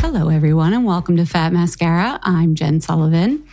Hello, everyone, and welcome to Fat Mascara. I'm Jen Sullivan.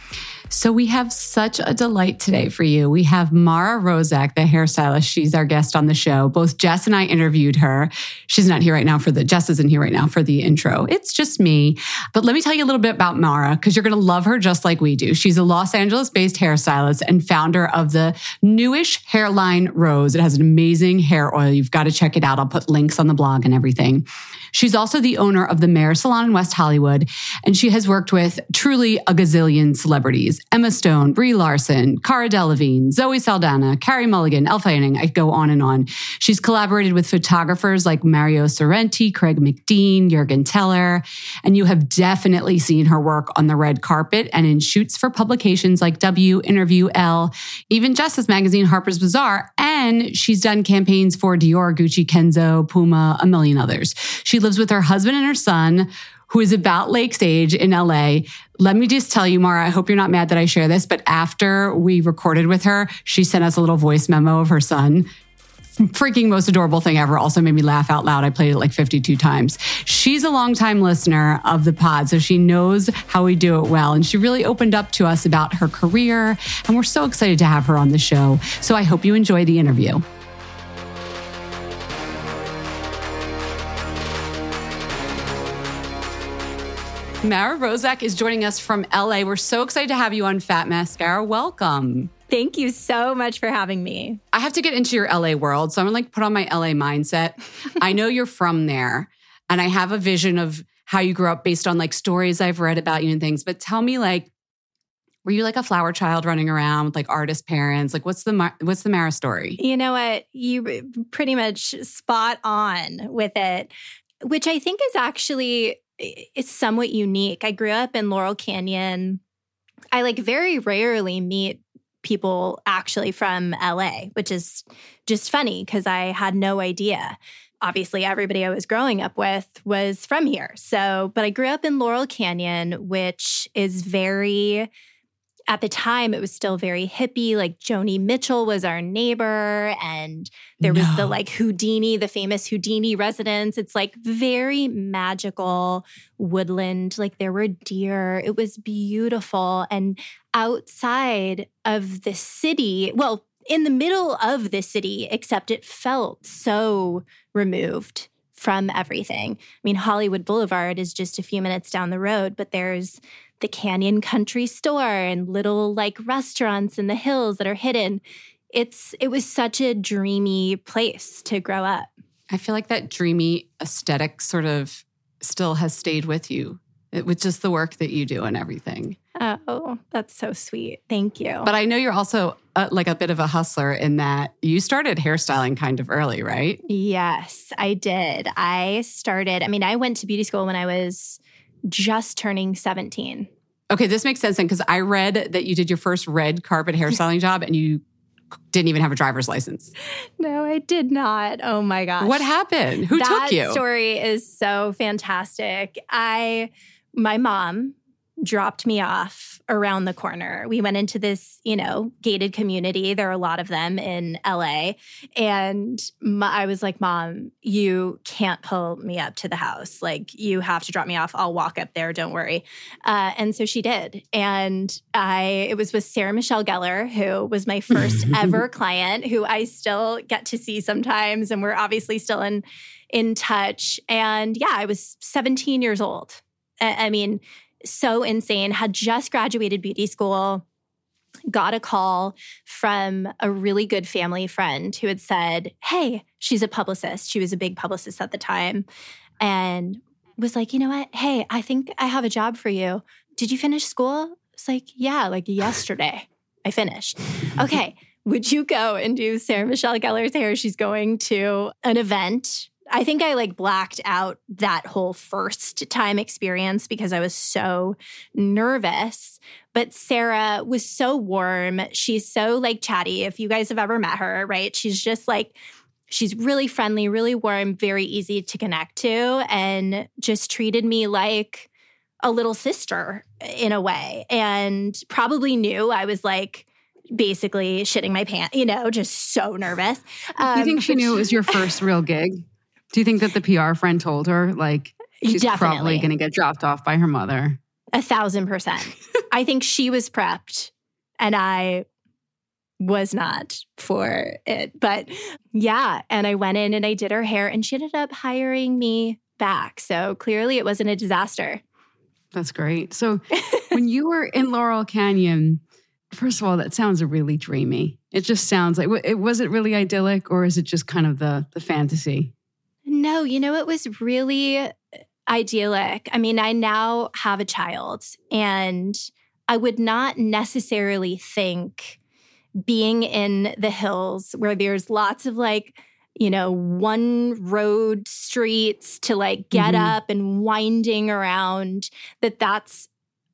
So, we have such a delight today for you. We have Mara Roszak, the hairstylist. She's our guest on the show. Both Jess and I interviewed her. She's not here right now for the, Jess isn't here right now for the intro. It's just me. But let me tell you a little bit about Mara because you're going to love her just like we do. She's a Los Angeles based hairstylist and founder of the newish hairline Rose. It has an amazing hair oil. You've got to check it out. I'll put links on the blog and everything. She's also the owner of the Mayor Salon in West Hollywood, and she has worked with truly a gazillion celebrities. Emma Stone, Brie Larson, Cara Delevingne, Zoe Saldana, Carey Mulligan, Elle Fanning. I go on and on. She's collaborated with photographers like Mario Sorrenti, Craig McDean, Juergen Teller, and you have definitely seen her work on the red carpet and in shoots for publications like W, Interview, Elle, even Justice Magazine, Harper's Bazaar, and she's done campaigns for Dior, Gucci, Kenzo, Puma, a million others. She lives with her husband and her son who is about Lake's age in LA. Let me just tell you, Mara, I hope you're not mad that I share this, but after we recorded with her, she sent us a little voice memo of her son. Freaking most adorable thing ever. Also made me laugh out loud. I played it like 52 times. She's a longtime listener of the pod, so she knows how we do it well. And she really opened up to us about her career. And we're so excited to have her on the show. So I hope you enjoy the interview. Mara Roszak is joining us from LA. We're so excited to have you on Fat Mascara. Welcome. Thank you so much for having me. I have to get into your LA world. So I'm gonna like put on my LA mindset. I know you're from there, and I have a vision of how you grew up based on like stories I've read about you and things. But tell me, like, were you like a flower child running around with like artist parents? Like, what's the what's the Mara story? You know what? You pretty much spot on with it, which I think is actually is somewhat unique. I grew up in Laurel Canyon. I like very rarely meet people actually from LA, which is just funny because I had no idea. Obviously, everybody I was growing up with was from here. So, but I grew up in Laurel Canyon, which is very at the time it was still very hippie like joni mitchell was our neighbor and there no. was the like houdini the famous houdini residence it's like very magical woodland like there were deer it was beautiful and outside of the city well in the middle of the city except it felt so removed from everything. I mean, Hollywood Boulevard is just a few minutes down the road, but there's the Canyon Country Store and little like restaurants in the hills that are hidden. It's it was such a dreamy place to grow up. I feel like that dreamy aesthetic sort of still has stayed with you it, with just the work that you do and everything. Oh, that's so sweet. Thank you. But I know you're also a, like a bit of a hustler in that you started hairstyling kind of early, right? Yes, I did. I started, I mean, I went to beauty school when I was just turning 17. Okay, this makes sense then because I read that you did your first red carpet hairstyling job and you didn't even have a driver's license. No, I did not. Oh my gosh. What happened? Who that took you? That story is so fantastic. I my mom dropped me off around the corner. We went into this, you know, gated community. There are a lot of them in LA. And my, I was like, Mom, you can't pull me up to the house. Like, you have to drop me off. I'll walk up there. Don't worry. Uh, and so she did. And I, it was with Sarah Michelle Gellar, who was my first ever client, who I still get to see sometimes. And we're obviously still in, in touch. And yeah, I was 17 years old. I mean, so insane, had just graduated beauty school, got a call from a really good family friend who had said, Hey, she's a publicist. She was a big publicist at the time. And was like, you know what? Hey, I think I have a job for you. Did you finish school? It's like, yeah, like yesterday I finished. Okay. Would you go and do Sarah Michelle Gellar's hair? She's going to an event I think I like blacked out that whole first time experience because I was so nervous. But Sarah was so warm. She's so like chatty. If you guys have ever met her, right? She's just like, she's really friendly, really warm, very easy to connect to, and just treated me like a little sister in a way. And probably knew I was like, basically shitting my pants, you know, just so nervous. Um, you think she knew it was your first real gig? Do you think that the PR friend told her like she's Definitely. probably going to get dropped off by her mother? A thousand percent. I think she was prepped and I was not for it. But yeah, and I went in and I did her hair and she ended up hiring me back. So clearly it wasn't a disaster. That's great. So when you were in Laurel Canyon, first of all, that sounds really dreamy. It just sounds like it was it really idyllic or is it just kind of the the fantasy? No, you know, it was really idyllic. I mean, I now have a child, and I would not necessarily think being in the hills where there's lots of like, you know, one road streets to like get mm-hmm. up and winding around, that that's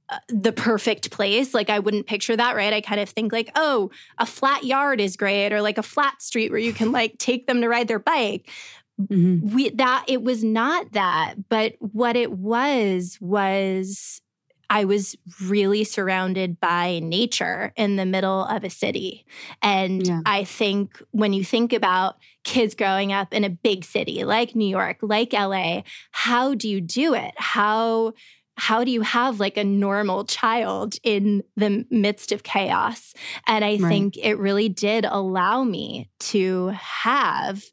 uh, the perfect place. Like I wouldn't picture that, right? I kind of think like, oh, a flat yard is great or like a flat street where you can like take them to ride their bike. Mm-hmm. We that it was not that, but what it was was I was really surrounded by nature in the middle of a city. And yeah. I think when you think about kids growing up in a big city like New York, like LA, how do you do it? How how do you have like a normal child in the midst of chaos? And I right. think it really did allow me to have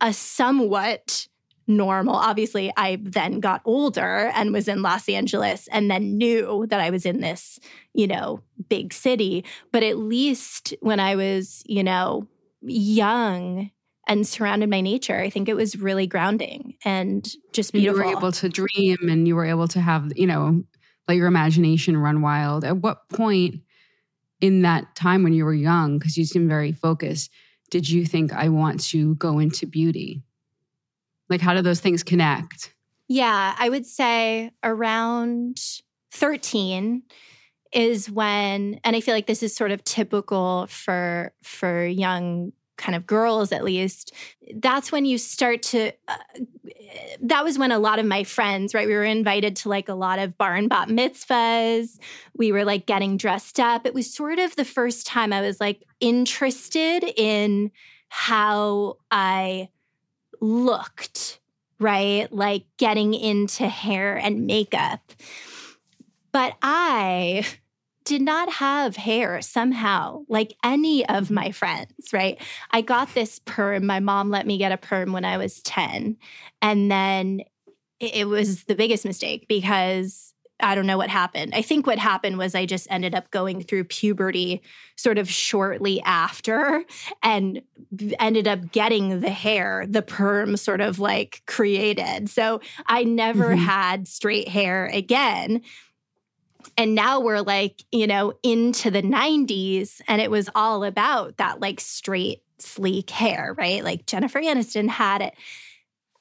a somewhat normal. Obviously, I then got older and was in Los Angeles and then knew that I was in this, you know, big city. But at least when I was, you know, young and surrounded by nature. I think it was really grounding and just beautiful. You were able to dream and you were able to have, you know, let your imagination run wild. At what point in that time when you were young, because you seem very focused, did you think I want to go into beauty? Like, how do those things connect? Yeah, I would say around 13 is when and I feel like this is sort of typical for for young kind of girls at least that's when you start to uh, that was when a lot of my friends right we were invited to like a lot of bar and bat mitzvahs. We were like getting dressed up. It was sort of the first time i was like interested in how i looked right like getting into hair and makeup. But i did not have hair somehow, like any of mm-hmm. my friends, right? I got this perm. My mom let me get a perm when I was 10. And then it was the biggest mistake because I don't know what happened. I think what happened was I just ended up going through puberty sort of shortly after and ended up getting the hair, the perm sort of like created. So I never mm-hmm. had straight hair again and now we're like, you know, into the 90s and it was all about that like straight, sleek hair, right? Like Jennifer Aniston had it.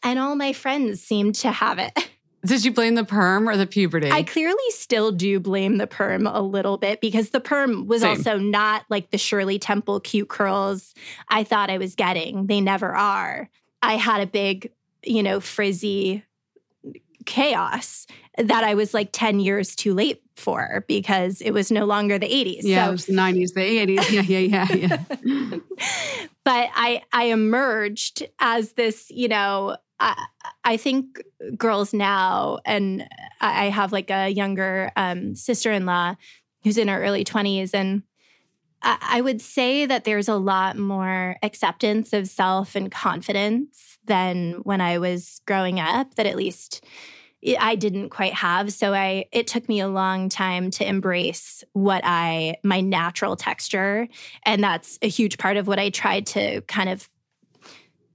And all my friends seemed to have it. Did you blame the perm or the puberty? I clearly still do blame the perm a little bit because the perm was Same. also not like the Shirley Temple cute curls I thought I was getting. They never are. I had a big, you know, frizzy chaos that I was like 10 years too late for because it was no longer the 80s. Yeah, so, it was the 90s, the 80s. Yeah, yeah, yeah, yeah. but I I emerged as this, you know, I, I think girls now, and I have like a younger um, sister-in-law who's in her early 20s, and I would say that there's a lot more acceptance of self and confidence than when I was growing up. That at least I didn't quite have. So I it took me a long time to embrace what I my natural texture and that's a huge part of what I tried to kind of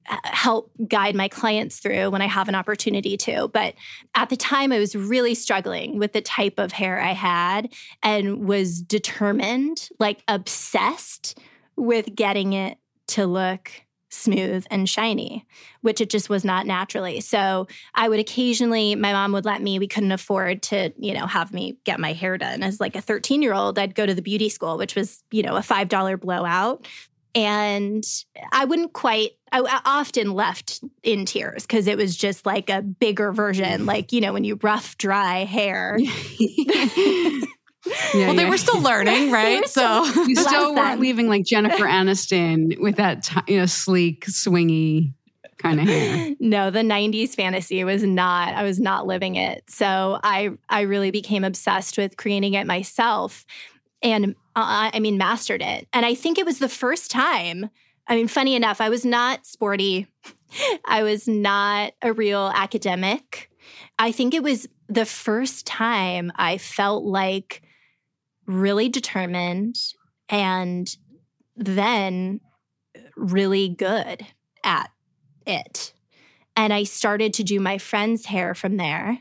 uh, help guide my clients through when I have an opportunity to. But at the time, I was really struggling with the type of hair I had and was determined, like obsessed with getting it to look smooth and shiny, which it just was not naturally. So I would occasionally, my mom would let me, we couldn't afford to, you know, have me get my hair done. As like a 13 year old, I'd go to the beauty school, which was, you know, a $5 blowout. And I wouldn't quite, I, I often left in tears because it was just like a bigger version, mm-hmm. like, you know, when you rough dry hair. Yeah, well, yeah. they were still learning, right? so you still weren't leaving like Jennifer Aniston with that t- you know sleek, swingy kind of hair. No, the 90s fantasy was not I was not living it. So I I really became obsessed with creating it myself and uh, I mean mastered it. And I think it was the first time I mean funny enough, I was not sporty. I was not a real academic. I think it was the first time I felt like really determined and then really good at it. And I started to do my friends' hair from there.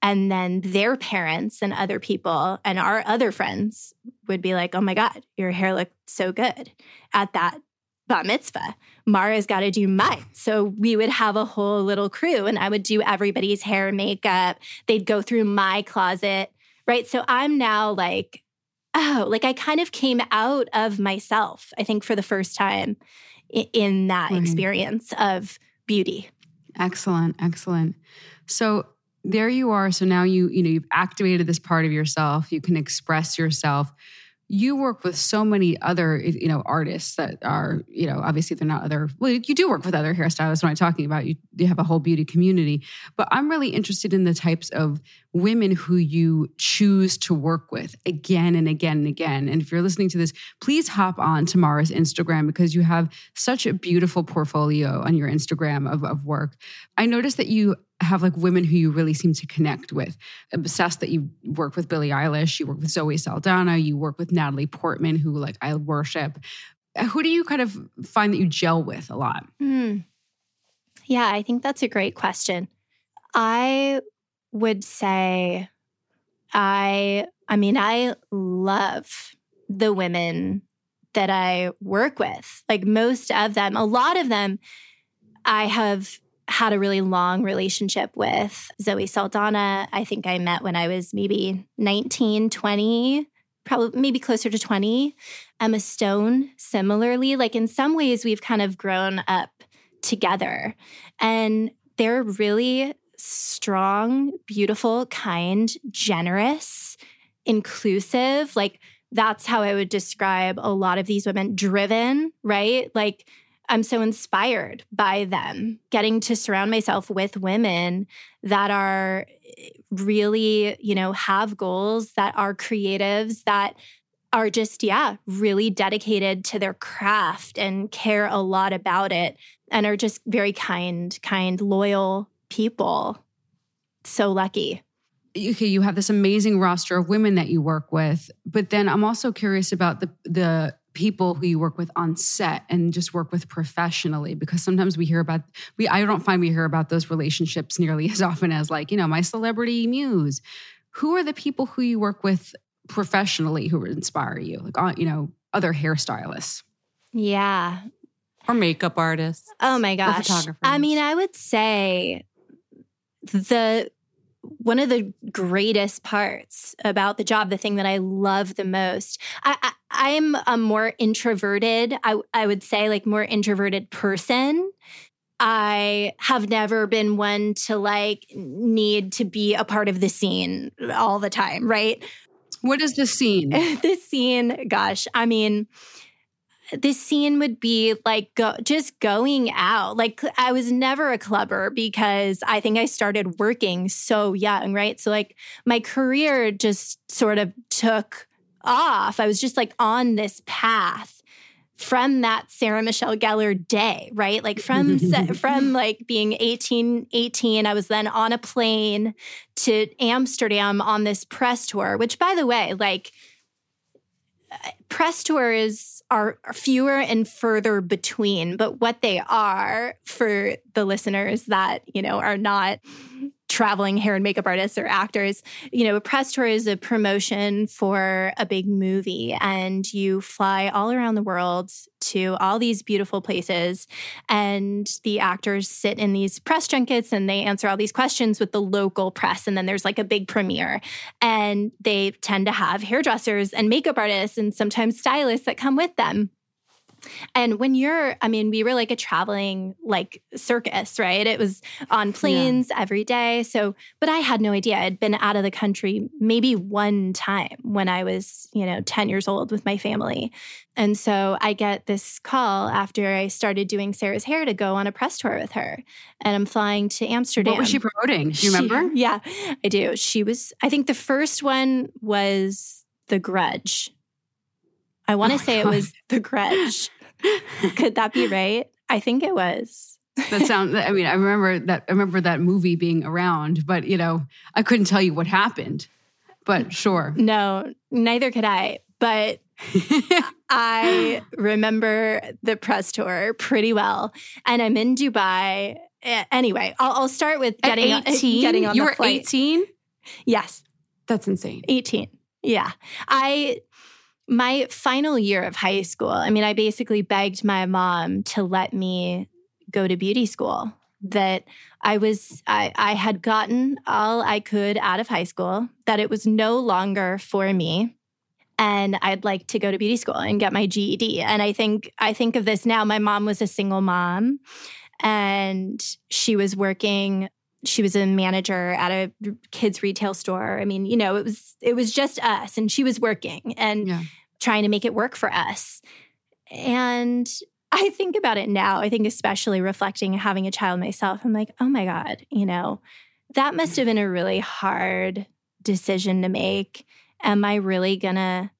And then their parents and other people and our other friends would be like, oh my God, your hair looked so good at that bat mitzvah. Mara's got to do mine. So we would have a whole little crew and I would do everybody's hair, and makeup. They'd go through my closet, right? So I'm now like oh, like I kind of came out of myself, I think, for the first time in, in that mm-hmm. experience of beauty. Excellent. Excellent. So there you are. So now you, you know, you've activated this part of yourself. You can express yourself you work with so many other you know artists that are you know obviously they're not other well you do work with other hairstylists when i'm talking about. You you have a whole beauty community. But i'm really interested in the types of women who you choose to work with again and again and again. And if you're listening to this please hop on to Mara's instagram because you have such a beautiful portfolio on your instagram of, of work. I noticed that you have like women who you really seem to connect with. Obsessed that you work with Billie Eilish, you work with Zoe Saldana, you work with Natalie Portman, who like I worship. who do you kind of find that you gel with a lot? Mm. Yeah, I think that's a great question. I would say I I mean I love the women that I work with. Like most of them, a lot of them I have had a really long relationship with. Zoe Saldana, I think I met when I was maybe 19, 20, probably maybe closer to 20. Emma Stone, similarly, like in some ways, we've kind of grown up together. And they're really strong, beautiful, kind, generous, inclusive. Like that's how I would describe a lot of these women driven, right? Like I'm so inspired by them, getting to surround myself with women that are eh, really, you know, have goals, that are creatives, that are just, yeah, really dedicated to their craft and care a lot about it and are just very kind, kind, loyal people. So lucky. Okay, you have this amazing roster of women that you work with, but then I'm also curious about the the people who you work with on set and just work with professionally because sometimes we hear about we I don't find we hear about those relationships nearly as often as like, you know, my celebrity muse. Who are the people who you work with professionally who inspire you? Like uh, you know, other hairstylists. Yeah. Or makeup artists. Oh my gosh. I mean, I would say the one of the greatest parts about the job, the thing that I love the most, I, I, am a more introverted, I, I would say, like more introverted person. I have never been one to like need to be a part of the scene all the time, right? What is the scene? the scene, gosh, I mean, this scene would be like go, just going out. Like I was never a clubber because I think I started working so young, right? So like my career just sort of took off. I was just like on this path from that Sarah Michelle Gellar day, right? Like from from like being 18 18 I was then on a plane to Amsterdam on this press tour, which by the way, like uh, press tours are fewer and further between, but what they are for the listeners that, you know, are not traveling hair and makeup artists or actors, you know, a press tour is a promotion for a big movie and you fly all around the world to all these beautiful places and the actors sit in these press junkets and they answer all these questions with the local press and then there's like a big premiere. And they tend to have hairdressers and makeup artists and sometimes stylists that come with them and when you're, I mean, we were like a traveling like circus, right? It was on planes yeah. every day. So, but I had no idea. I'd been out of the country maybe one time when I was, you know, 10 years old with my family. And so I get this call after I started doing Sarah's hair to go on a press tour with her. And I'm flying to Amsterdam. What was she promoting? Do you she, remember? Yeah, I do. She was, I think the first one was The Grudge. I want to oh say God. it was The Grudge. Could that be right? I think it was. that sounds I mean, I remember that I remember that movie being around, but you know, I couldn't tell you what happened. But sure. No, neither could I. But I remember the press tour pretty well. And I'm in Dubai. Anyway, I'll, I'll start with getting, At 18? getting on you were 18? Yes. That's insane. 18. Yeah. I my final year of high school, I mean, I basically begged my mom to let me go to beauty school. That I was, I, I had gotten all I could out of high school, that it was no longer for me. And I'd like to go to beauty school and get my GED. And I think, I think of this now. My mom was a single mom and she was working she was a manager at a kids retail store. I mean, you know, it was it was just us and she was working and yeah. trying to make it work for us. And I think about it now. I think especially reflecting having a child myself, I'm like, "Oh my god, you know, that must have been a really hard decision to make. Am I really going to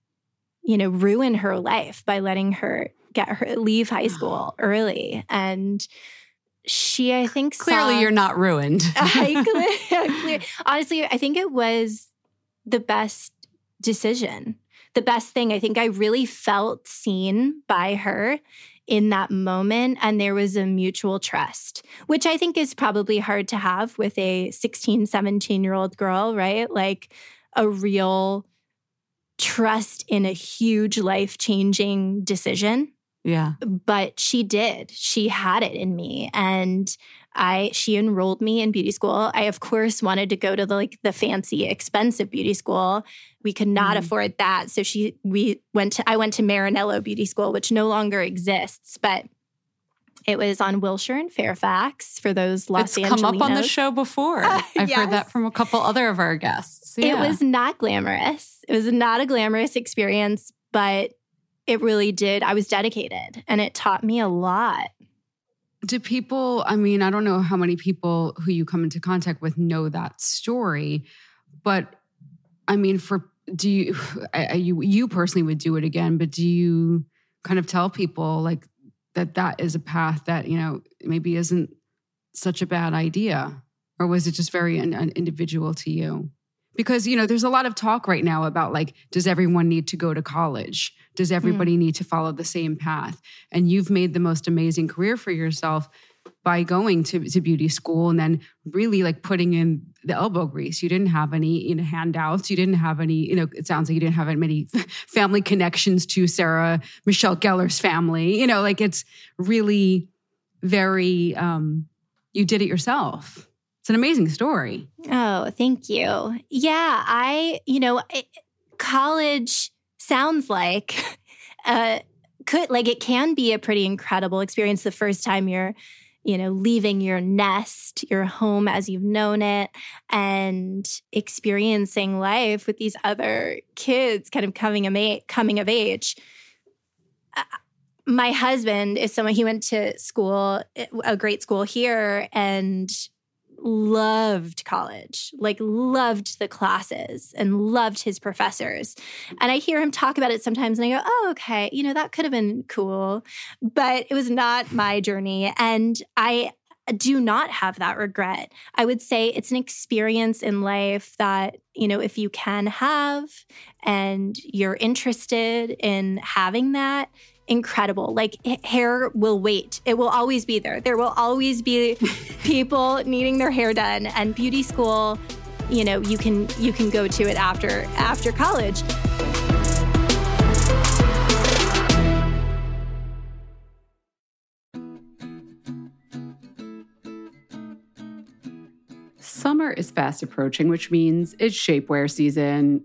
you know, ruin her life by letting her get her leave high school early and she, I think, clearly saw, you're not ruined. I, clear, honestly, I think it was the best decision the best thing. I think I really felt seen by her in that moment. And there was a mutual trust, which I think is probably hard to have with a 16, 17 year old girl, right? Like a real trust in a huge life changing decision. Yeah. But she did. She had it in me. And I she enrolled me in beauty school. I of course wanted to go to the like the fancy expensive beauty school. We could not mm. afford that. So she we went to I went to Marinello Beauty School which no longer exists, but it was on Wilshire and Fairfax for those Los It's come up on the show before. Uh, I've yes. heard that from a couple other of our guests. Yeah. It was not glamorous. It was not a glamorous experience, but it really did. I was dedicated and it taught me a lot. Do people, I mean, I don't know how many people who you come into contact with know that story, but I mean, for do you, I, you, you personally would do it again, but do you kind of tell people like that that is a path that, you know, maybe isn't such a bad idea? Or was it just very un, un individual to you? Because you know there's a lot of talk right now about like does everyone need to go to college? Does everybody mm. need to follow the same path? And you've made the most amazing career for yourself by going to, to beauty school and then really like putting in the elbow grease. You didn't have any you know handouts. You didn't have any you know it sounds like you didn't have many family connections to sarah michelle gellar's family. You know like it's really very um you did it yourself it's an amazing story. Oh, thank you. Yeah, I, you know, college sounds like uh could like it can be a pretty incredible experience the first time you're you know leaving your nest your home as you've known it and experiencing life with these other kids kind of coming of age, coming of age uh, my husband is someone he went to school a great school here and loved college, like loved the classes and loved his professors. And I hear him talk about it sometimes and I go, oh, okay, you know, that could have been cool. But it was not my journey. And I do not have that regret. I would say it's an experience in life that, you know, if you can have and you're interested in having that, incredible. Like hair will wait. It will always be there. There will always be people needing their hair done and beauty school, you know, you can you can go to it after after college. Summer is fast approaching, which means it's shapewear season.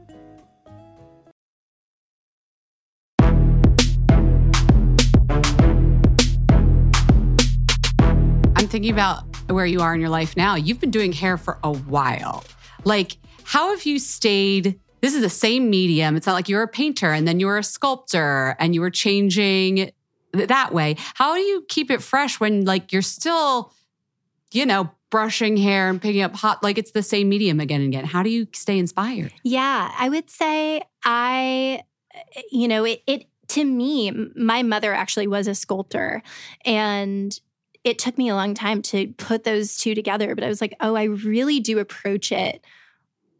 I'm thinking about where you are in your life now. You've been doing hair for a while. Like, how have you stayed? This is the same medium. It's not like you're a painter and then you were a sculptor and you were changing that way. How do you keep it fresh when, like, you're still, you know, brushing hair and picking up hot, like it's the same medium again and again? How do you stay inspired? Yeah, I would say I, you know, it, it, to me, my mother actually was a sculptor and it took me a long time to put those two together, but I was like, oh, I really do approach it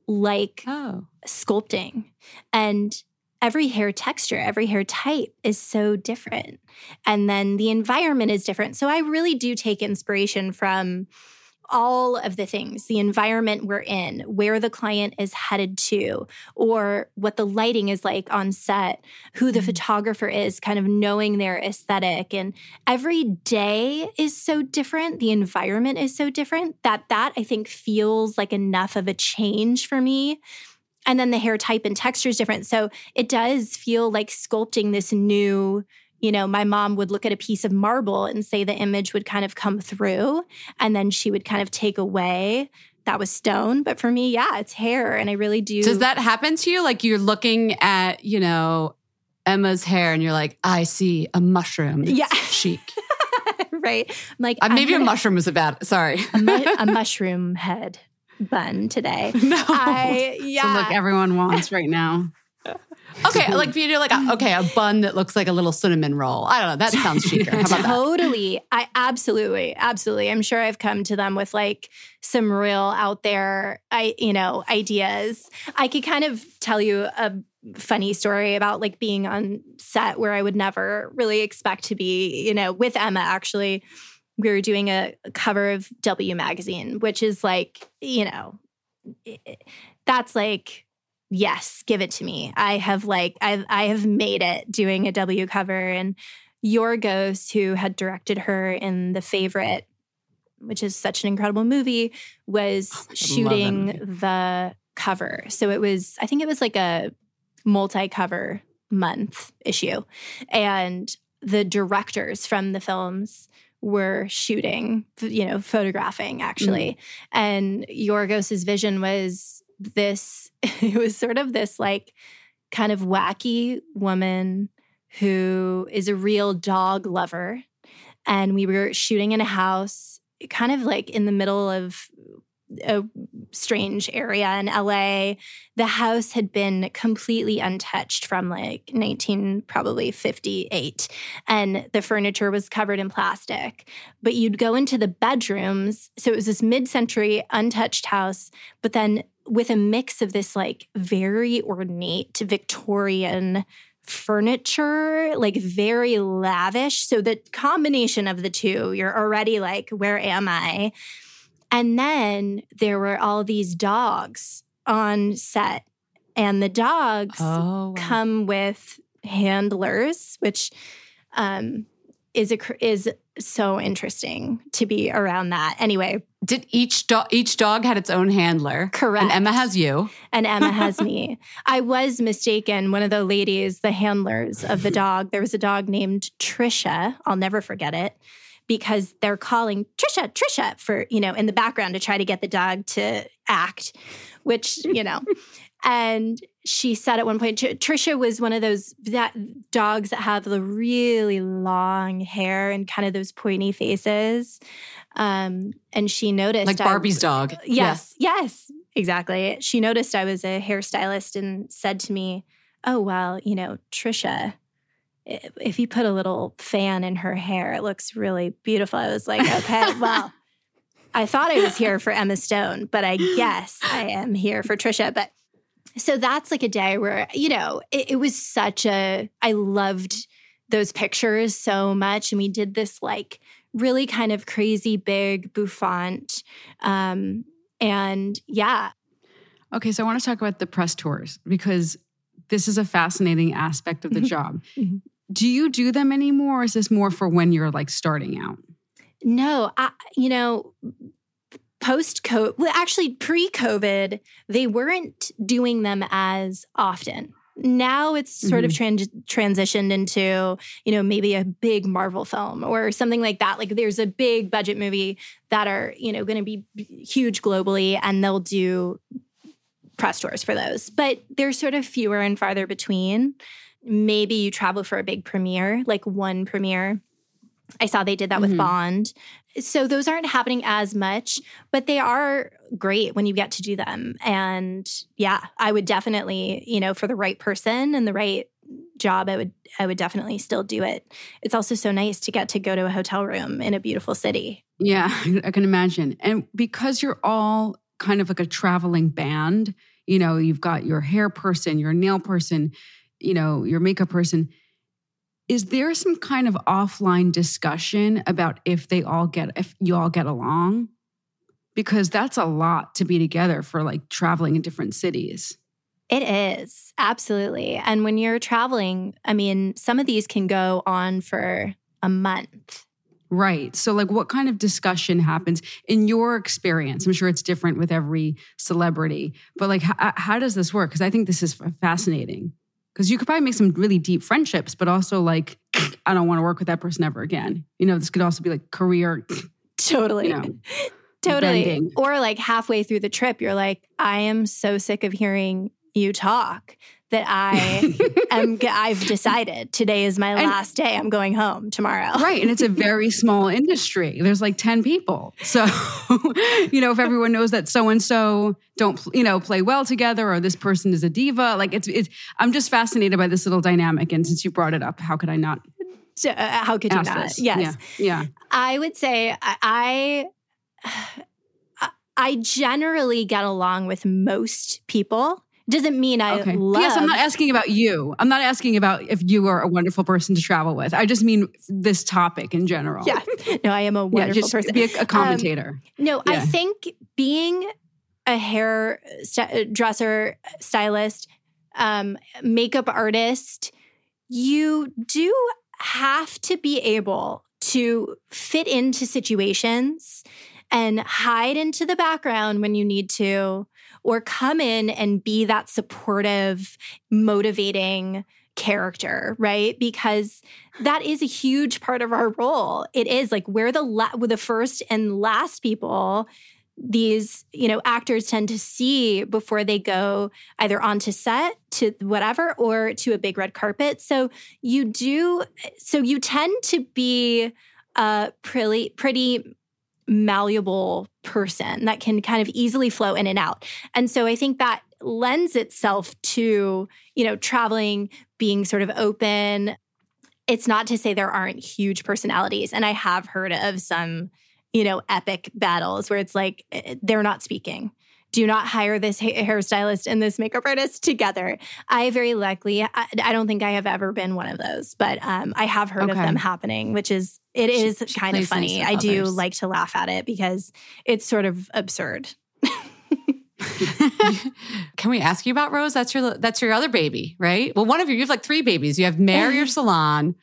like oh. sculpting. And every hair texture, every hair type is so different. And then the environment is different. So I really do take inspiration from all of the things the environment we're in, where the client is headed to, or what the lighting is like on set, who the mm-hmm. photographer is, kind of knowing their aesthetic. And every day is so different. The environment is so different that that I think feels like enough of a change for me. And then the hair type and texture is different. So it does feel like sculpting this new you know, my mom would look at a piece of marble and say the image would kind of come through and then she would kind of take away that was stone. But for me, yeah, it's hair. And I really do. Does that happen to you? Like you're looking at, you know, Emma's hair and you're like, I see a mushroom. It's yeah. chic. right. I'm like, uh, maybe a mushroom was about, sorry. a, mu- a mushroom head bun today. No. I, yeah. look everyone wants right now. Okay, like you do like a, okay, a bun that looks like a little cinnamon roll. I don't know. That sounds about totally. I absolutely, absolutely. I'm sure I've come to them with like some real out there, I you know, ideas. I could kind of tell you a funny story about like being on set where I would never really expect to be. You know, with Emma actually. We were doing a cover of W magazine, which is like, you know, that's like yes, give it to me. I have like I I have made it doing a W cover and Yorgos, who had directed her in The Favorite, which is such an incredible movie, was oh, shooting the cover. So it was, I think it was like a multi cover month issue. And the directors from the films were shooting, you know, photographing actually. Mm. And Yorgos's vision was this, it was sort of this like kind of wacky woman who is a real dog lover. And we were shooting in a house, kind of like in the middle of a strange area in LA. The house had been completely untouched from like 19 probably 58 and the furniture was covered in plastic. But you'd go into the bedrooms, so it was this mid-century untouched house, but then with a mix of this like very ornate Victorian furniture, like very lavish. So the combination of the two, you're already like, where am I? And then there were all these dogs on set, and the dogs oh, wow. come with handlers, which um, is a is so interesting to be around that. Anyway, did each dog each dog had its own handler? Correct. And Emma has you. And Emma has me. I was mistaken. One of the ladies, the handlers of the dog, there was a dog named Trisha. I'll never forget it because they're calling Trisha, Trisha for, you know, in the background to try to get the dog to act, which, you know, and she said at one point, Trisha was one of those that dogs that have the really long hair and kind of those pointy faces. Um, and she noticed like Barbie's I, dog. Yes, yeah. yes, exactly. She noticed I was a hairstylist and said to me, "Oh well, you know, Trisha if you put a little fan in her hair, it looks really beautiful. I was like, okay, well, I thought I was here for Emma Stone, but I guess I am here for Trisha. But so that's like a day where, you know, it, it was such a, I loved those pictures so much. And we did this like really kind of crazy big bouffant. Um, and yeah. Okay. So I want to talk about the press tours because this is a fascinating aspect of the job. Mm-hmm. Do you do them anymore? Or is this more for when you're like starting out? No, I, you know, post COVID, well, actually pre COVID, they weren't doing them as often. Now it's sort mm-hmm. of transitioned into, you know, maybe a big Marvel film or something like that. Like there's a big budget movie that are, you know, going to be huge globally and they'll do press tours for those. But they're sort of fewer and farther between. Maybe you travel for a big premiere, like one premiere. I saw they did that mm-hmm. with Bond. So those aren't happening as much, but they are great when you get to do them. And yeah, I would definitely, you know, for the right person and the right job, I would I would definitely still do it. It's also so nice to get to go to a hotel room in a beautiful city. Yeah, I can imagine. And because you're all kind of like a traveling band, you know, you've got your hair person, your nail person, you know, your makeup person. Is there some kind of offline discussion about if they all get, if you all get along? Because that's a lot to be together for like traveling in different cities. It is, absolutely. And when you're traveling, I mean, some of these can go on for a month. Right. So, like, what kind of discussion happens in your experience? I'm sure it's different with every celebrity, but like, how, how does this work? Because I think this is fascinating because you could probably make some really deep friendships, but also like, I don't want to work with that person ever again. You know, this could also be like career. Totally. You know, totally. Bending. Or like halfway through the trip, you're like, I am so sick of hearing you talk that I am I've decided today is my last day. I'm going home tomorrow. Right. And it's a very small industry. There's like 10 people. So, you know, if everyone knows that so and so don't, you know, play well together or this person is a diva, like it's it's I'm just fascinated by this little dynamic and since you brought it up, how could I not uh, how could you not? This? Yes. Yeah. yeah. I would say I I generally get along with most people doesn't mean I okay. love. Yes, I'm not asking about you. I'm not asking about if you are a wonderful person to travel with. I just mean this topic in general. Yeah. No, I am a wonderful yeah, just person. Be a, a commentator. Um, no, yeah. I think being a hair st- dresser, stylist, um, makeup artist, you do have to be able to fit into situations and hide into the background when you need to, or come in and be that supportive, motivating character, right? Because that is a huge part of our role. It is like we're the la- we're the first and last people these you know actors tend to see before they go either onto set to whatever or to a big red carpet so you do so you tend to be a pretty pretty malleable person that can kind of easily flow in and out and so i think that lends itself to you know traveling being sort of open it's not to say there aren't huge personalities and i have heard of some you know, epic battles where it's like eh, they're not speaking. Do not hire this hairstylist and this makeup artist together. I very likely, I, I don't think I have ever been one of those, but um, I have heard okay. of them happening, which is, it is she, kind of funny. I do like to laugh at it because it's sort of absurd. Can we ask you about RŌZ? That's your that's your other baby, right? Well, one of you you have like three babies. You have Mare, your salon,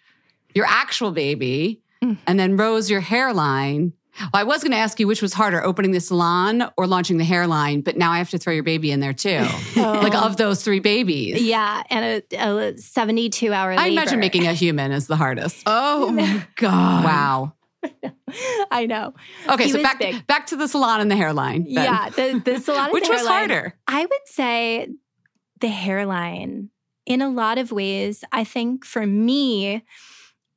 your actual baby, mm. and then RŌZ, your hairline. Well, I was going to ask you which was harder, opening the salon or launching the hairline, but now I have to throw your baby in there too. Oh. Like of those three babies. Yeah, and a, a 72 hour I imagine making a human is the hardest. Oh my God. Wow. I know. Okay, he so back big. back to the salon and the hairline. Then. Yeah, the, the salon Which was harder? I would say the hairline. In a lot of ways, I think for me,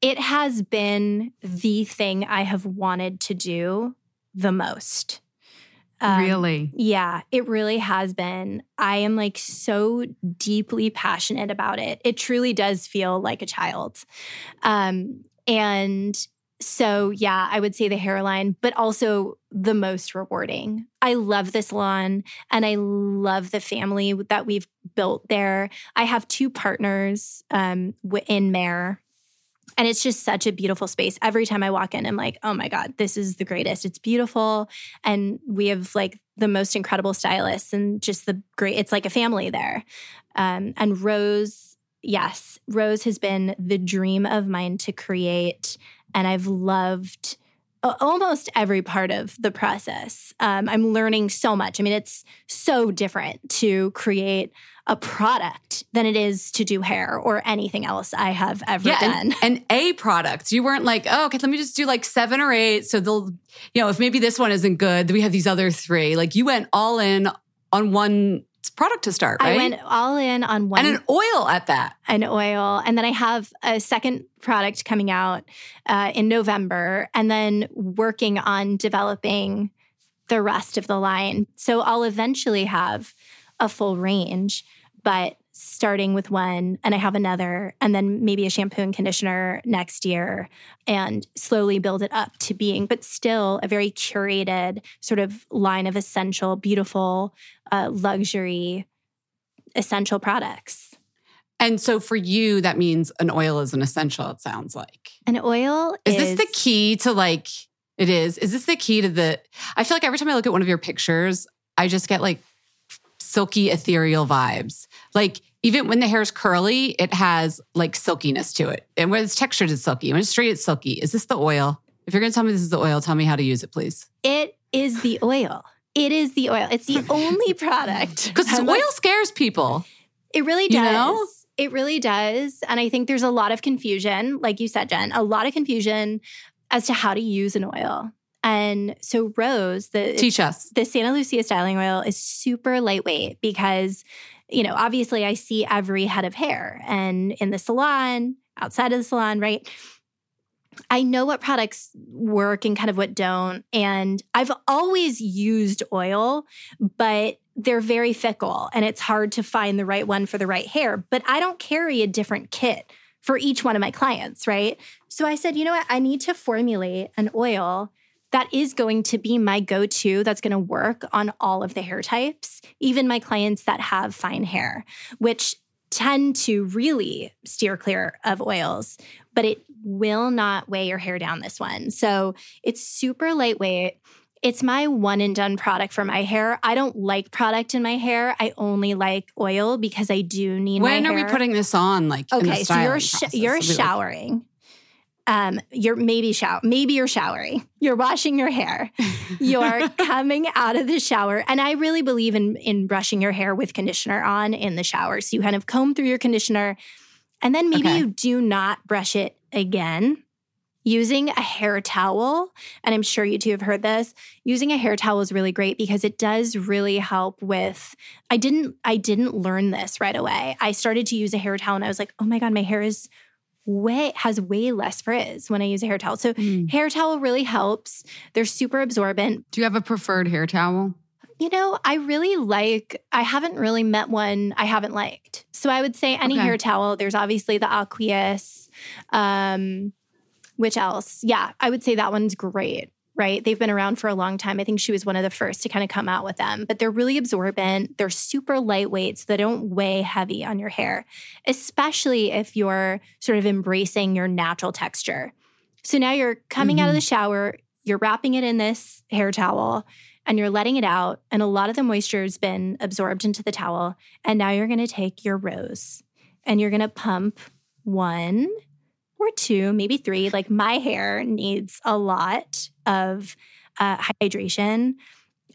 it has been the thing I have wanted to do the most. Um, really? Yeah, it really has been. I am like so deeply passionate about it. It truly does feel like a child. Um, and so, yeah, I would say the hairline, but also the most rewarding. I love this lawn and I love the family that we've built there. I have two partners um, in Mare and it's just such a beautiful space. Every time I walk in, I'm like, oh my God, this is the greatest. It's beautiful. And we have like the most incredible stylists and just the great, it's like a family there. Um, and RŌZ, yes, RŌZ has been the dream of mine to create. And I've loved almost every part of the process. Um, I'm learning so much. I mean, it's so different to create a product than it is to do hair or anything else I have ever yeah, done. And, and, a product. You weren't like, oh, okay, let me just do like seven or eight. So they'll, you know, if maybe this one isn't good, we have these other three. Like you went all in on one product to start, right? I went all in on one. And an oil at that. An oil. And then I have a second product coming out uh, in November and then working on developing the rest of the line. So I'll eventually have a full range, but starting with one and I have another, and then maybe a shampoo and conditioner next year, and slowly build it up to being, but still a very curated sort of line of essential, beautiful, uh, luxury, essential products. And so for you, that means an oil is an essential, it sounds like. An oil is, is this the key to like, it is. Is this the key to the? I feel like every time I look at one of your pictures, I just get like silky, ethereal vibes. Like even when the hair is curly, it has like silkiness to it. And when it's textured, it's silky. When it's straight, it's silky. Is this the oil? If you're going to tell me this is the oil, tell me how to use it, please. It is the oil. It is the oil. It's the only product. Because oil scares people. It really does. You know? It really does. And I think there's a lot of confusion, like you said, Jen, a lot of confusion as to how to use an oil. And so RŌZ, the teach us the Santa Lucia styling oil is super lightweight because, you know, obviously I see every head of hair and in the salon, outside of the salon, right? I know what products work and kind of what don't. And I've always used oil, but they're very fickle and it's hard to find the right one for the right hair. But I don't carry a different kit for each one of my clients, right? So I said, you know what? I need to formulate an oil that is going to be my go to that's going to work on all of the hair types, even my clients that have fine hair, which tend to really steer clear of oils, but it will not weigh your hair down this one. So it's super lightweight. It's my one and done product for my hair. I don't like product in my hair. I only like oil because I do need. When are we putting this on? Like, okay, so you're sh- you're showering. Um, you're maybe shower, maybe you're showering, you're washing your hair, you're coming out of the shower, and I really believe in in brushing your hair with conditioner on in the shower. So you kind of comb through your conditioner, and then maybe Okay. you do not brush it again. Using a hair towel, and I'm sure you two have heard this, using a hair towel is really great because it does really help with I didn't I didn't learn this right away. I started to use a hair towel and I was like, "Oh my god, my hair is way has way less frizz when I use a hair towel." So hair towel really helps. They're super absorbent. Do you have a preferred hair towel? You know, I really like, I haven't really met one I haven't liked. So I would say any Okay. hair towel. There's obviously the Aquis. Um, which else? Yeah, I would say that one's great, right? They've been around for a long time. I think she was one of the first to kind of come out with them, but they're really absorbent. They're super lightweight, so they don't weigh heavy on your hair, especially if you're sort of embracing your natural texture. So now you're coming out of the mm-hmm. shower, you're wrapping it in this hair towel and you're letting it out. And a lot of the moisture has been absorbed into the towel. And now you're going to take your RŌZ and you're going to pump one or two, maybe three. Like my hair needs a lot of uh, hydration,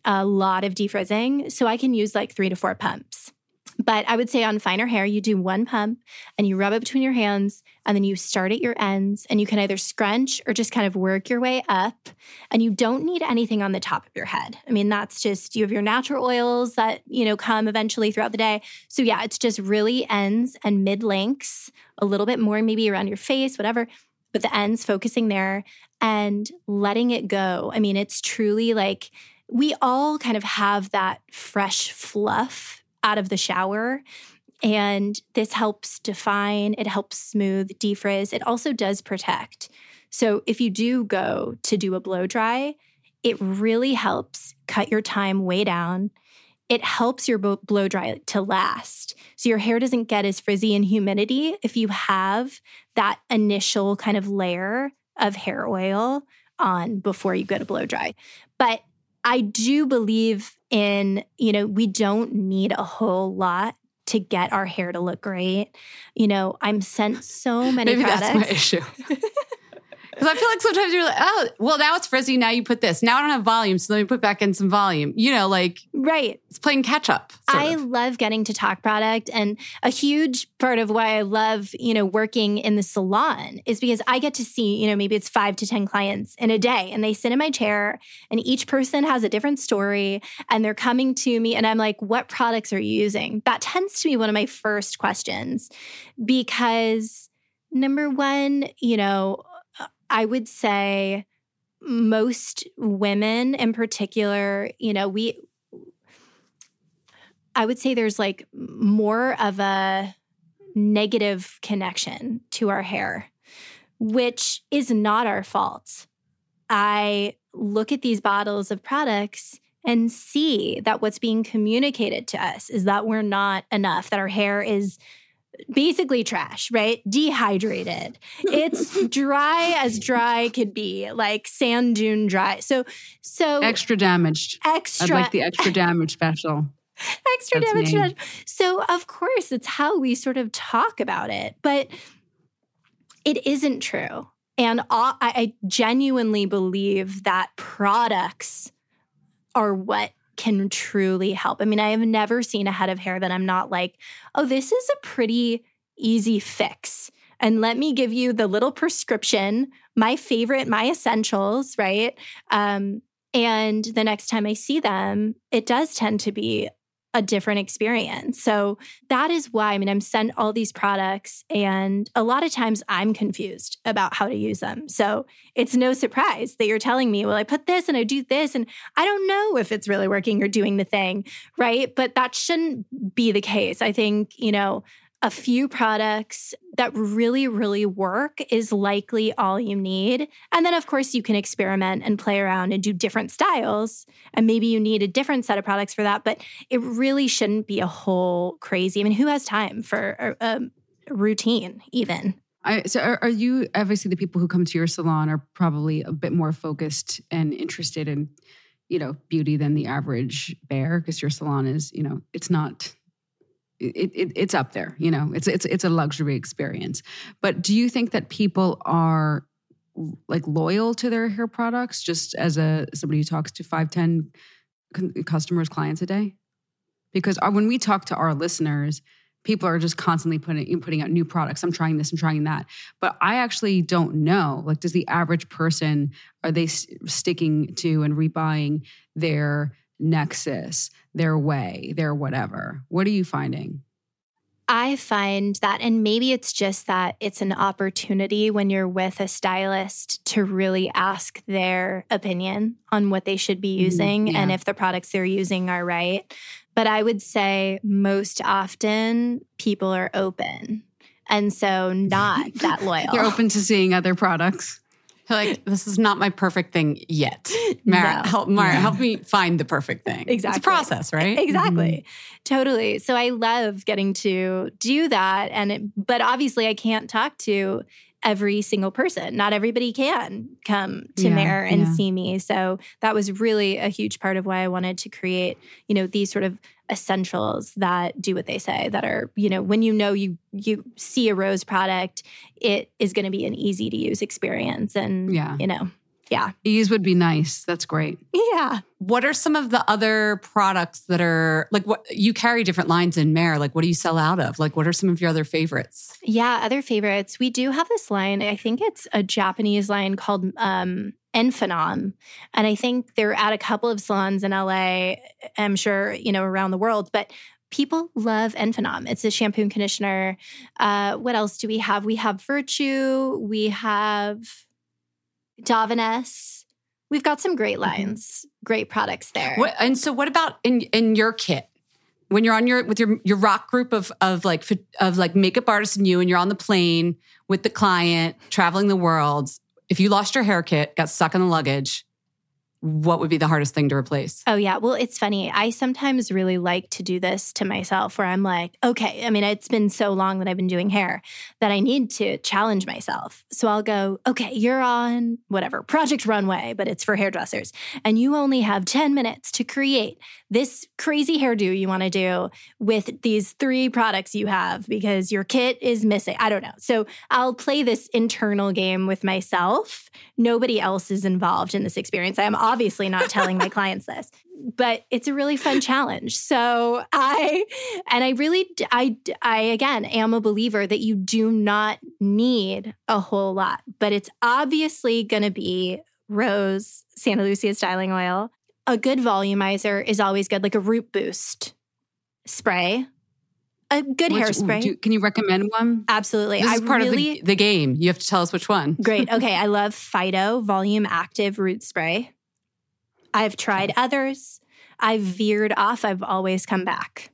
a lot of defrizzing. So I can use like three to four pumps. But I would say on finer hair, you do one pump and you rub it between your hands and then you start at your ends and you can either scrunch or just kind of work your way up. And you don't need anything on the top of your head. I mean, that's just you have your natural oils that, you know, come eventually throughout the day. So yeah, it's just really ends and mid lengths, a little bit more maybe around your face, whatever. But the ends focusing there and letting it go. I mean, it's truly like we all kind of have that fresh fluff out of the shower. And this helps define, it helps smooth, defrizz. It also does protect. So if you do go to do a blow dry, it really helps cut your time way down. It helps your blow dry to last. So your hair doesn't get as frizzy in humidity if you have that initial kind of layer of hair oil on before you go to blow dry. But I do believe in, you know, we don't need a whole lot to get our hair to look great. You know, I'm sent so many Maybe products. that's my issue. Because I feel like sometimes you're like, oh, well, now it's frizzy. Now you put this. Now I don't have volume, so let me put back in some volume. You know, like Right. it's playing catch up. I of. love getting to talk product and a huge part of why I love, you know, working in the salon is because I get to see, you know, maybe it's 5 to 10 clients in a day and they sit in my chair and each person has a different story and they're coming to me and I'm like, "What products are you using?" That tends to be one of my first questions because number 1, you know, I would say most women in particular, you know, we I would say there's like more of a negative connection to our hair, which is not our fault. I look at these bottles of products and see that what's being communicated to us is that we're not enough, that our hair is basically trash, right? Dehydrated. It's dry as dry could be, like sand dune dry. So, so extra damaged. extra I'd like the extra damage special. extra That's damage. me. damage. So, of course, it's how we sort of talk about it, but it isn't true. And all, I, I genuinely believe that products are what can truly help. I mean, I have never seen a head of hair that I'm not like, oh, this is a pretty easy fix. And let me give you the little prescription, my favorite, my essentials, right? Um, and the next time I see them, it does tend to be a different experience. So that is why, I mean, I'm sent all these products, and a lot of times I'm confused about how to use them. So it's no surprise that you're telling me, well, I put this and I do this, and I don't know if it's really working or doing the thing, right? But that shouldn't be the case. I think, you know, a few products that really, really work is likely all you need. And then, of course, you can experiment and play around and do different styles. And maybe you need a different set of products for that. But it really shouldn't be a whole crazy. I mean, who has time for a, a routine, even? I, so are, are you obviously the people who come to your salon are probably a bit more focused and interested in you know beauty than the average bear because your salon is you know it's not it, it it's up there you know it's it's it's a luxury experience. But do you think that people are like loyal to their hair products just as a somebody who talks to 5 10 customers clients a day? Because uh, when we talk to our listeners people are just constantly putting putting out new products. I'm trying this i'm trying that. But i actually don't know like does the average person are they sticking to and rebuying their nexxus their way their whatever what are you finding I find that, and maybe it's just that it's an opportunity when you're with a stylist to really ask their opinion on what they should be mm-hmm. using yeah. and if the products they're using are right. But I would say most often people are open. And so not that loyal. You're open to seeing other products. Like this is not my perfect thing yet. Mara, no. help Mara, yeah. help me find the perfect thing. Exactly. It's a process, right? Exactly. Mm-hmm. Totally. So I love getting to do that. And it, but obviously I can't talk to every single person. Not everybody can come to yeah, and yeah. see me. So that was really a huge part of why I wanted to create, you know, these sort of essentials that do what they say that are you know when you know you you see a RŌZ product it is going to be an easy to use experience and yeah you know yeah. Ease would be nice. That's great. Yeah. What are some of the other products that are like what you carry different lines in Mare. Like what do you sell out of? Like what are some of your other favorites? Yeah other favorites. We do have this line. I think it's a japanese line called um Enphenom. And I think they're at a couple of salons in LA, I'm sure, you know, around the world, but people love Enphenom. It's a shampoo and conditioner. Uh, what else do we have? We have Virtue, we have Davines. We've got some great mm-hmm. lines, great products there. What, and so what about in in your kit? When you're on your with your your rock group of of like of like makeup artists and you and you're on the plane with the client traveling the world, if you lost your hair kit, got stuck in the luggage, what would be the hardest thing to replace? Oh, yeah. Well, it's funny. I sometimes really like to do this to myself where I'm like, okay, I mean, it's been so long that I've been doing hair that I need to challenge myself. So I'll go, okay, you're on whatever, Project Runway, but it's for hairdressers. And you only have 10 minutes to create this crazy hairdo you want to do with these three products you have because your kit is missing. I don't know. So I'll play this internal game with myself. Nobody else is involved in this experience. I am obviously not telling my clients this, but it's a really fun challenge. So I, and I really, I, I again am a believer that you do not need a whole lot, but it's obviously going to be RŌZ Santa Lucia styling oil a good volumizer is always good, like a root boost spray. A good which, hairspray. Do, can you recommend one? Absolutely. This is I part really, of the, the game. You have to tell us which one. great. Okay. I love Phytovolume Actif Root Spray. I've tried others. I've veered off. I've always come back.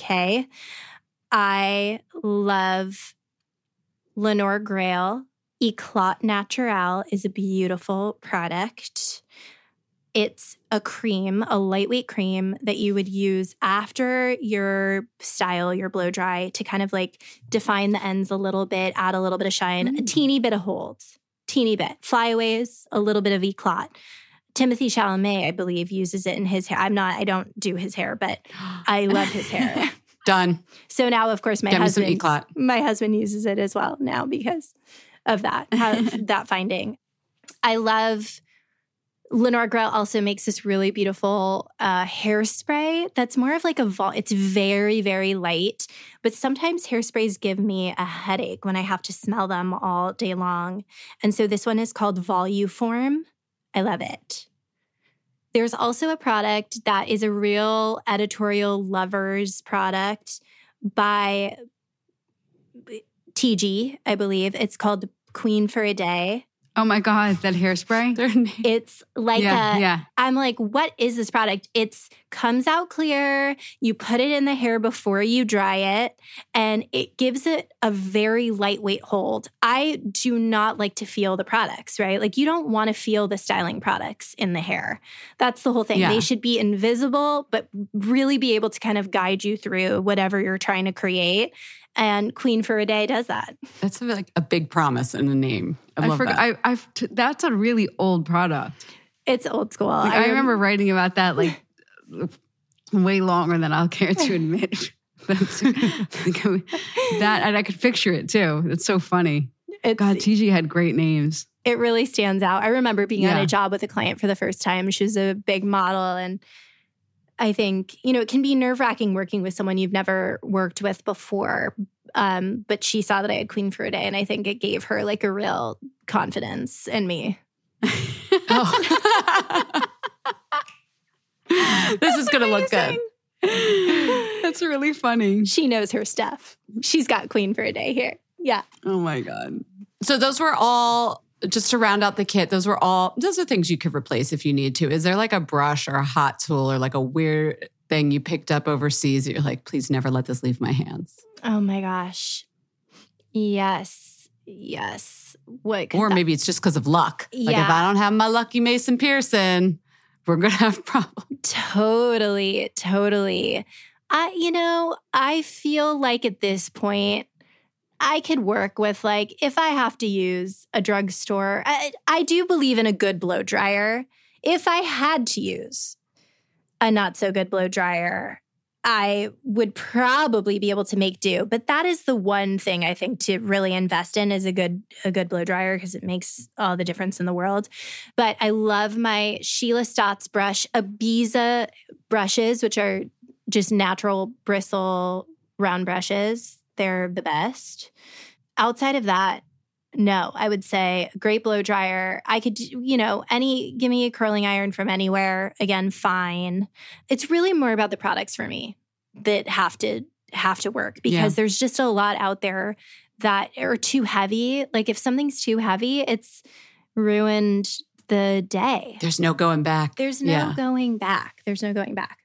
Okay. I love Leonor Greyl. Eclat Naturel is a beautiful product. It's a cream, a lightweight cream that you would use after your style, your blow dry to kind of like define the ends a little bit, add a little bit of shine, mm. a teeny bit of hold, teeny bit. Flyaways, a little bit of eclat. Timothée Chalamet, I believe, uses it in his hair. I'm not, I don't do his hair, but I love his hair. Done. So now, of course, my Get husband, my husband uses it as well now because of that, that finding. I love Leonor Greyl also makes this really beautiful uh, hairspray that's more of like a vol. It's very, very light, but sometimes hairsprays give me a headache when I have to smell them all day long. And so this one is called Voluform. I love it. There's also a product that is a real editorial lovers product by TIGI, I believe. It's called Queen for a Day. Oh my God, that hairspray? it's like yeah, a, yeah. I'm like, what is this product? It's comes out clear. You put it in the hair before you dry it, and it gives it a very lightweight hold. I do not like to feel the products, right? Like, you don't want to feel the styling products in the hair. That's the whole thing. Yeah. They should be invisible, but really be able to kind of guide you through whatever you're trying to create. And Queen for a Day does that. That's like a big promise in the name. I, I forgot. That. I, I've t- that's a really old product. It's old school. Like, I, I, remember writing about that like way longer than I'll care to admit. That's, that and I could picture it too. It's so funny. It's, God, TIGI had great names. It really stands out. I remember being on a job with a client for the first time. She was a big model. And I think, you know, it can be nerve wracking working with someone you've never worked with before. Um, but she saw that I had Queen for a day. And I think it gave her like a real confidence in me. Oh. this is going to look good. That's really funny. She knows her stuff. She's got Queen for a day here. Yeah. Oh my God. So those were all just to round out the kit. Those were all those are things you could replace if you need to. Is there like a brush or a hot tool or like a weird thing you picked up overseas that you're like, please never let this leave my hands? Oh my gosh. Yes. Yes. What could Or that- maybe it's just because of luck. Like if I don't have my lucky Mason Pearson, we're gonna have problems. Totally, totally. I, you know, I feel like at this point, I could work with like if I have to use a drugstore. I, I do believe in a good blow dryer. If I had to use a not so good blow dryer, I would probably be able to make do. But that is the one thing I think to really invest in is a good a good blow dryer because it makes all the difference in the world. But I love my Sheila Stotts brush, Ibiza brushes, which are just natural bristle round brushes. They're the best. Outside of that, no, I would say great blow dryer. I could, you know, any, give me a curling iron from anywhere. Again, fine. It's really more about the products for me that have to have to work because Yeah. there's just a lot out there that are too heavy. Like if something's too heavy, it's ruined the day. There's no going back. There's no Yeah. going back. There's no going back.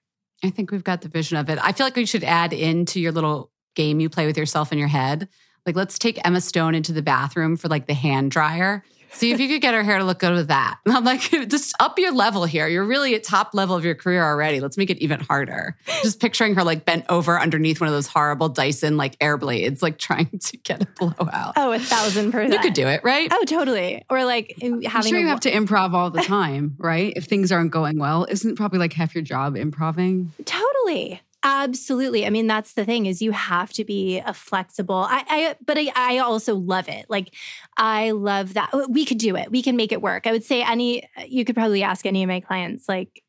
I think we've got the vision of it. I feel like we should add into your little game you play with yourself in your head. Like, let's take Emma Stone into the bathroom for like the hand dryer. See if you could get her hair to look good with that. And I'm like, just up your level here. You're really at top level of your career already. Let's make it even harder. Just picturing her like bent over underneath one of those horrible Dyson like air blades, like trying to get a blowout. Oh, a thousand percent. you could do it, right? Oh, totally. Or like having I'm sure you have to improv all the time, right? If things aren't going well, isn't probably like half your job improving? Totally. Absolutely. I mean, that's the thing is you have to be a flexible. I, I but I, I also love it. Like I love that. We could do it. We can make it work. I would say any you could probably ask any of my clients like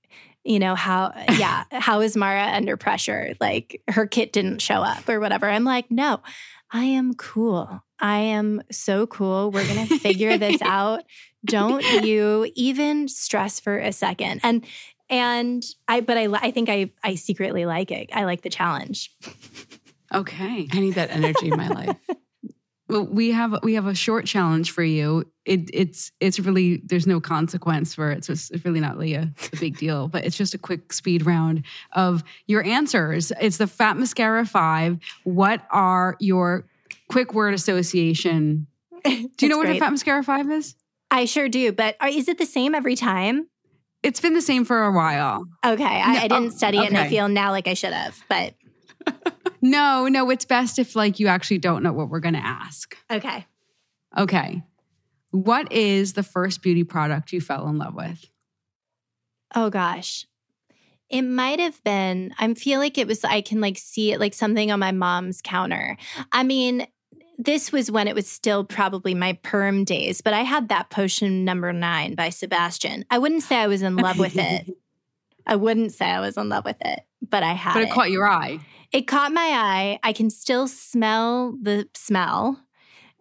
you know how yeah how is mara under pressure like her kit didn't show up or whatever i'm like no i am cool i am so cool we're gonna figure this out don't you even stress for a second and and I, but I, I think I, I secretly like it. I like the challenge. Okay. I need that energy in my life. Well, we have we have a short challenge for you. It, it's it's really there's no consequence for it, so it's really not really a, a big deal. But it's just a quick speed round of your answers. It's the Fat Mascara Five. What are your quick word association? Do you know what a Fat Mascara Five is? I sure do. But are, is it the same every time? It's been the same for a while. Okay, I, No, I didn't study it, and I feel now like I should have. But No, no, it's best if like you actually don't know what we're going to ask. okay, Okay. What is the first beauty product you fell in love with? oh gosh, it might have been. I feel like it was. I can like see it like something on my mom's counter. I mean. This was when it was still probably my perm days, but I had that potion number nine by Sebastian. I wouldn't say I was in love with it. I wouldn't say I was in love with it, but I had But it caught your eye. It caught my eye. I can still smell the smell.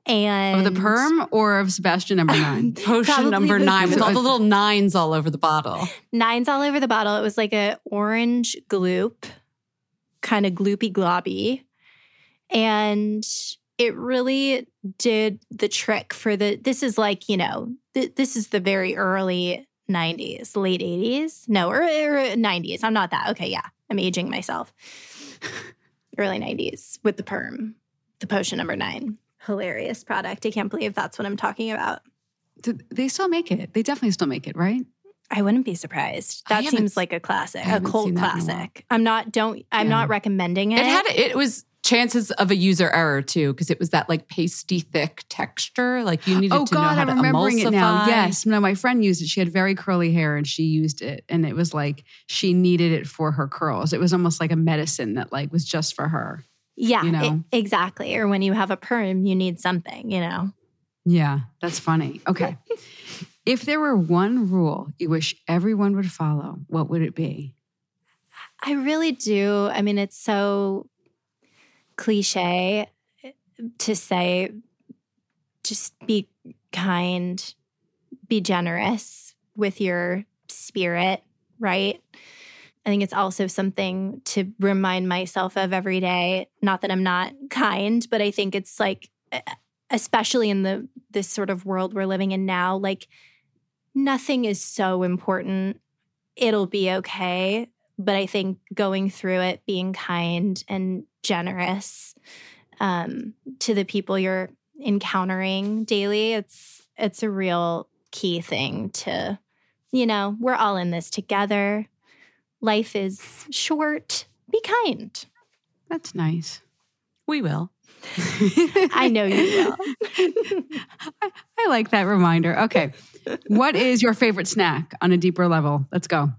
And Of the perm or of Sebastian number nine? Potion number nine with all the little nines all over the bottle. Nines all over the bottle. It was like a orange gloop, kind of gloopy globby. And it really did the trick for the this is like, you know, th- this is the very early 90s, late 80s. No, or, or 90s. I'm not that. Okay, yeah. I'm aging myself. early 90s with the perm, the potion number 9. Hilarious product. I can't believe that's what I'm talking about. Did they still make it? They definitely still make it, right? I wouldn't be surprised. That seems like a classic, a cult in a classic. I'm not don't I'm Yeah. not recommending it. It had it was chances of a user error too because it was that like pasty thick texture. Like you needed Oh to know God, how I'm to remembering it now. Yes, no, my friend used it. She had very curly hair, and she used it, and it was like she needed it for her curls. It was almost like a medicine that like was just for her. yeah, you know. e- exactly. Or when you have a perm, you need something, you know. Yeah, that's funny. Okay. if there were one rule you wish everyone would follow, what would it be? I really do. I mean, it's so cliche to say just be kind, be generous with your spirit, right? I think it's also something to remind myself of every day. Not that I'm not kind, but I think it's like, especially in the this sort of world we're living in now, like nothing is so important. It'll be okay. But I think going through it, being kind and generous um, to the people you're encountering daily, it's it's a real key thing to, you know, we're all in this together. Life is short. Be kind. That's nice. We will. I know you will. I, I like that reminder. Okay. what is your favorite snack on a deeper level? Let's go.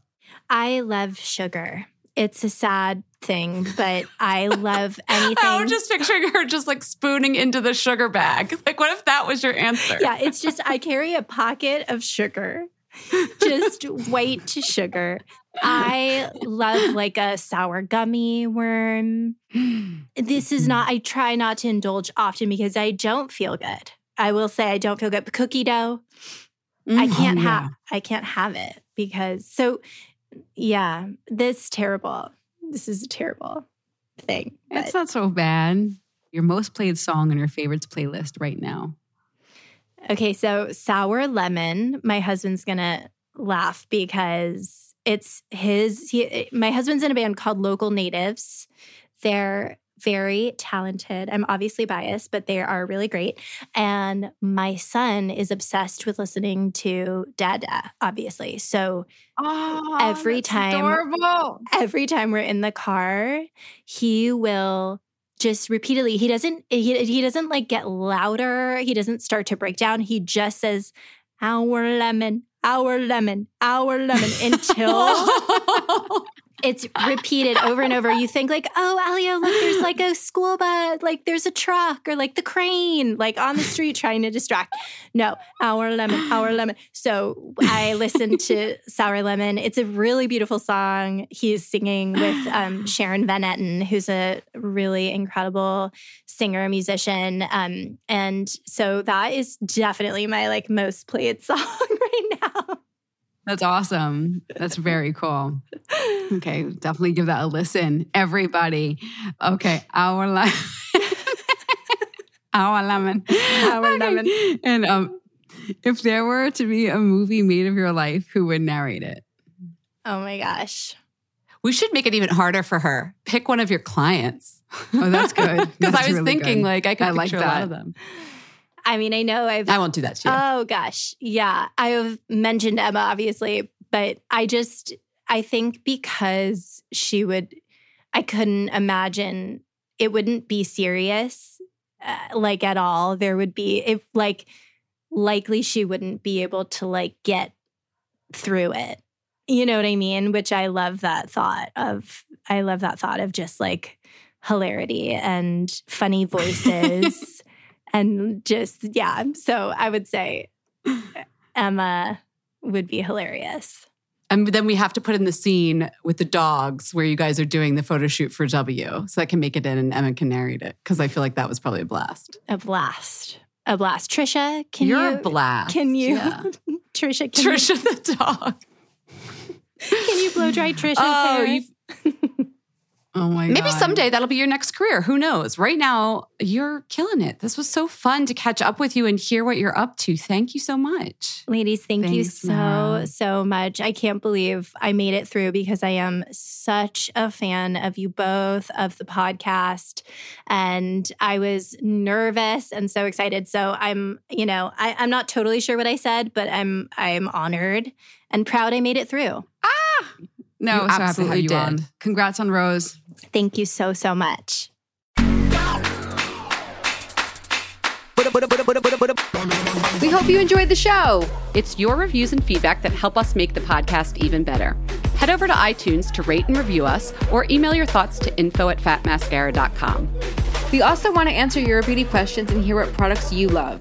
I love sugar. It's a sad thing, but I love anything. I'm just picturing her just like spooning into the sugar bag. Like, what if that was your answer? Yeah, it's just I carry a pocket of sugar, just white to sugar. I love like a sour gummy worm. This is not, I try not to indulge often because I don't feel good. I will say I don't feel good. But cookie dough, I mm-hmm. can't Oh, have. I can't have it because so yeah, this terrible. This is a terrible thing. It's not so bad. Your most played song on your favorites playlist right now. okay, so sour lemon, my husband's gonna laugh because it's his he my husband's in a band called Local Natives. They're very talented. I'm obviously biased, but they are really great. And my son is obsessed with listening to Dada, obviously. So Oh, Every time- Adorable. every time we're in the car, he will just repeatedly he doesn't he, he doesn't like get louder he doesn't start to break down he just says our lemon our lemon our lemon until it's repeated over and over. You think like oh Alio look there's like a school bus like there's a truck or like the crane like on the street trying to distract. No our lemon our lemon. So I listened to Sour Lemon. It's a really beautiful song. He's singing with um, Sharon Van Etten who's a really incredible singer musician um, and so that is definitely my like most played song right now That's awesome. That's very cool. Okay, definitely give that a listen, everybody. Okay, our lemon. our lemon. Our Okay. lemon. And um, if there were to be a movie made of your life, who would narrate it? oh my gosh we should make it even harder for her. Pick one of your clients. Oh, that's good. Because I was really thinking, good. like, I could I like picture a lot of them. I mean I know I've I won't do that to you. Oh gosh. Yeah. I have mentioned Emma, obviously, but I just, I think because she would, I couldn't imagine it wouldn't be serious, uh, like at all. There would be, if like, likely she wouldn't be able to like get through it. You know what I mean? Which I love that thought of, I love that thought of just like hilarity and funny voices and just yeah so i would say emma would be hilarious and then we have to put in the scene with the dogs where you guys are doing the photo shoot for W. So I can make it in and Emma can narrate it. Because I feel like that was probably a blast. a blast a blast trisha can You're you a blast. can you Yeah. trisha can Trisha the dog. can you blow dry trisha's Oh, Oh my Maybe God. someday that'll be your next career. Who knows? Right now, you're killing it. This was so fun to catch up with you and hear what you're up to. Thank you so much. Ladies, thank you so, Mara. so much. I can't believe I made it through because I am such a fan of you both, of the podcast. And I was nervous and so excited. So I'm, you know, I, I'm not totally sure what I said, but I'm I'm honored and proud I made it through. Ah! No, You so happy to have absolutely you on. did. Congrats on RŌZ. Thank you so, so much. We hope you enjoyed the show. It's your reviews and feedback that help us make the podcast even better. Head over to iTunes to rate and review us or email your thoughts to info at fatmascara.com. We also want to answer your beauty questions and hear what products you love.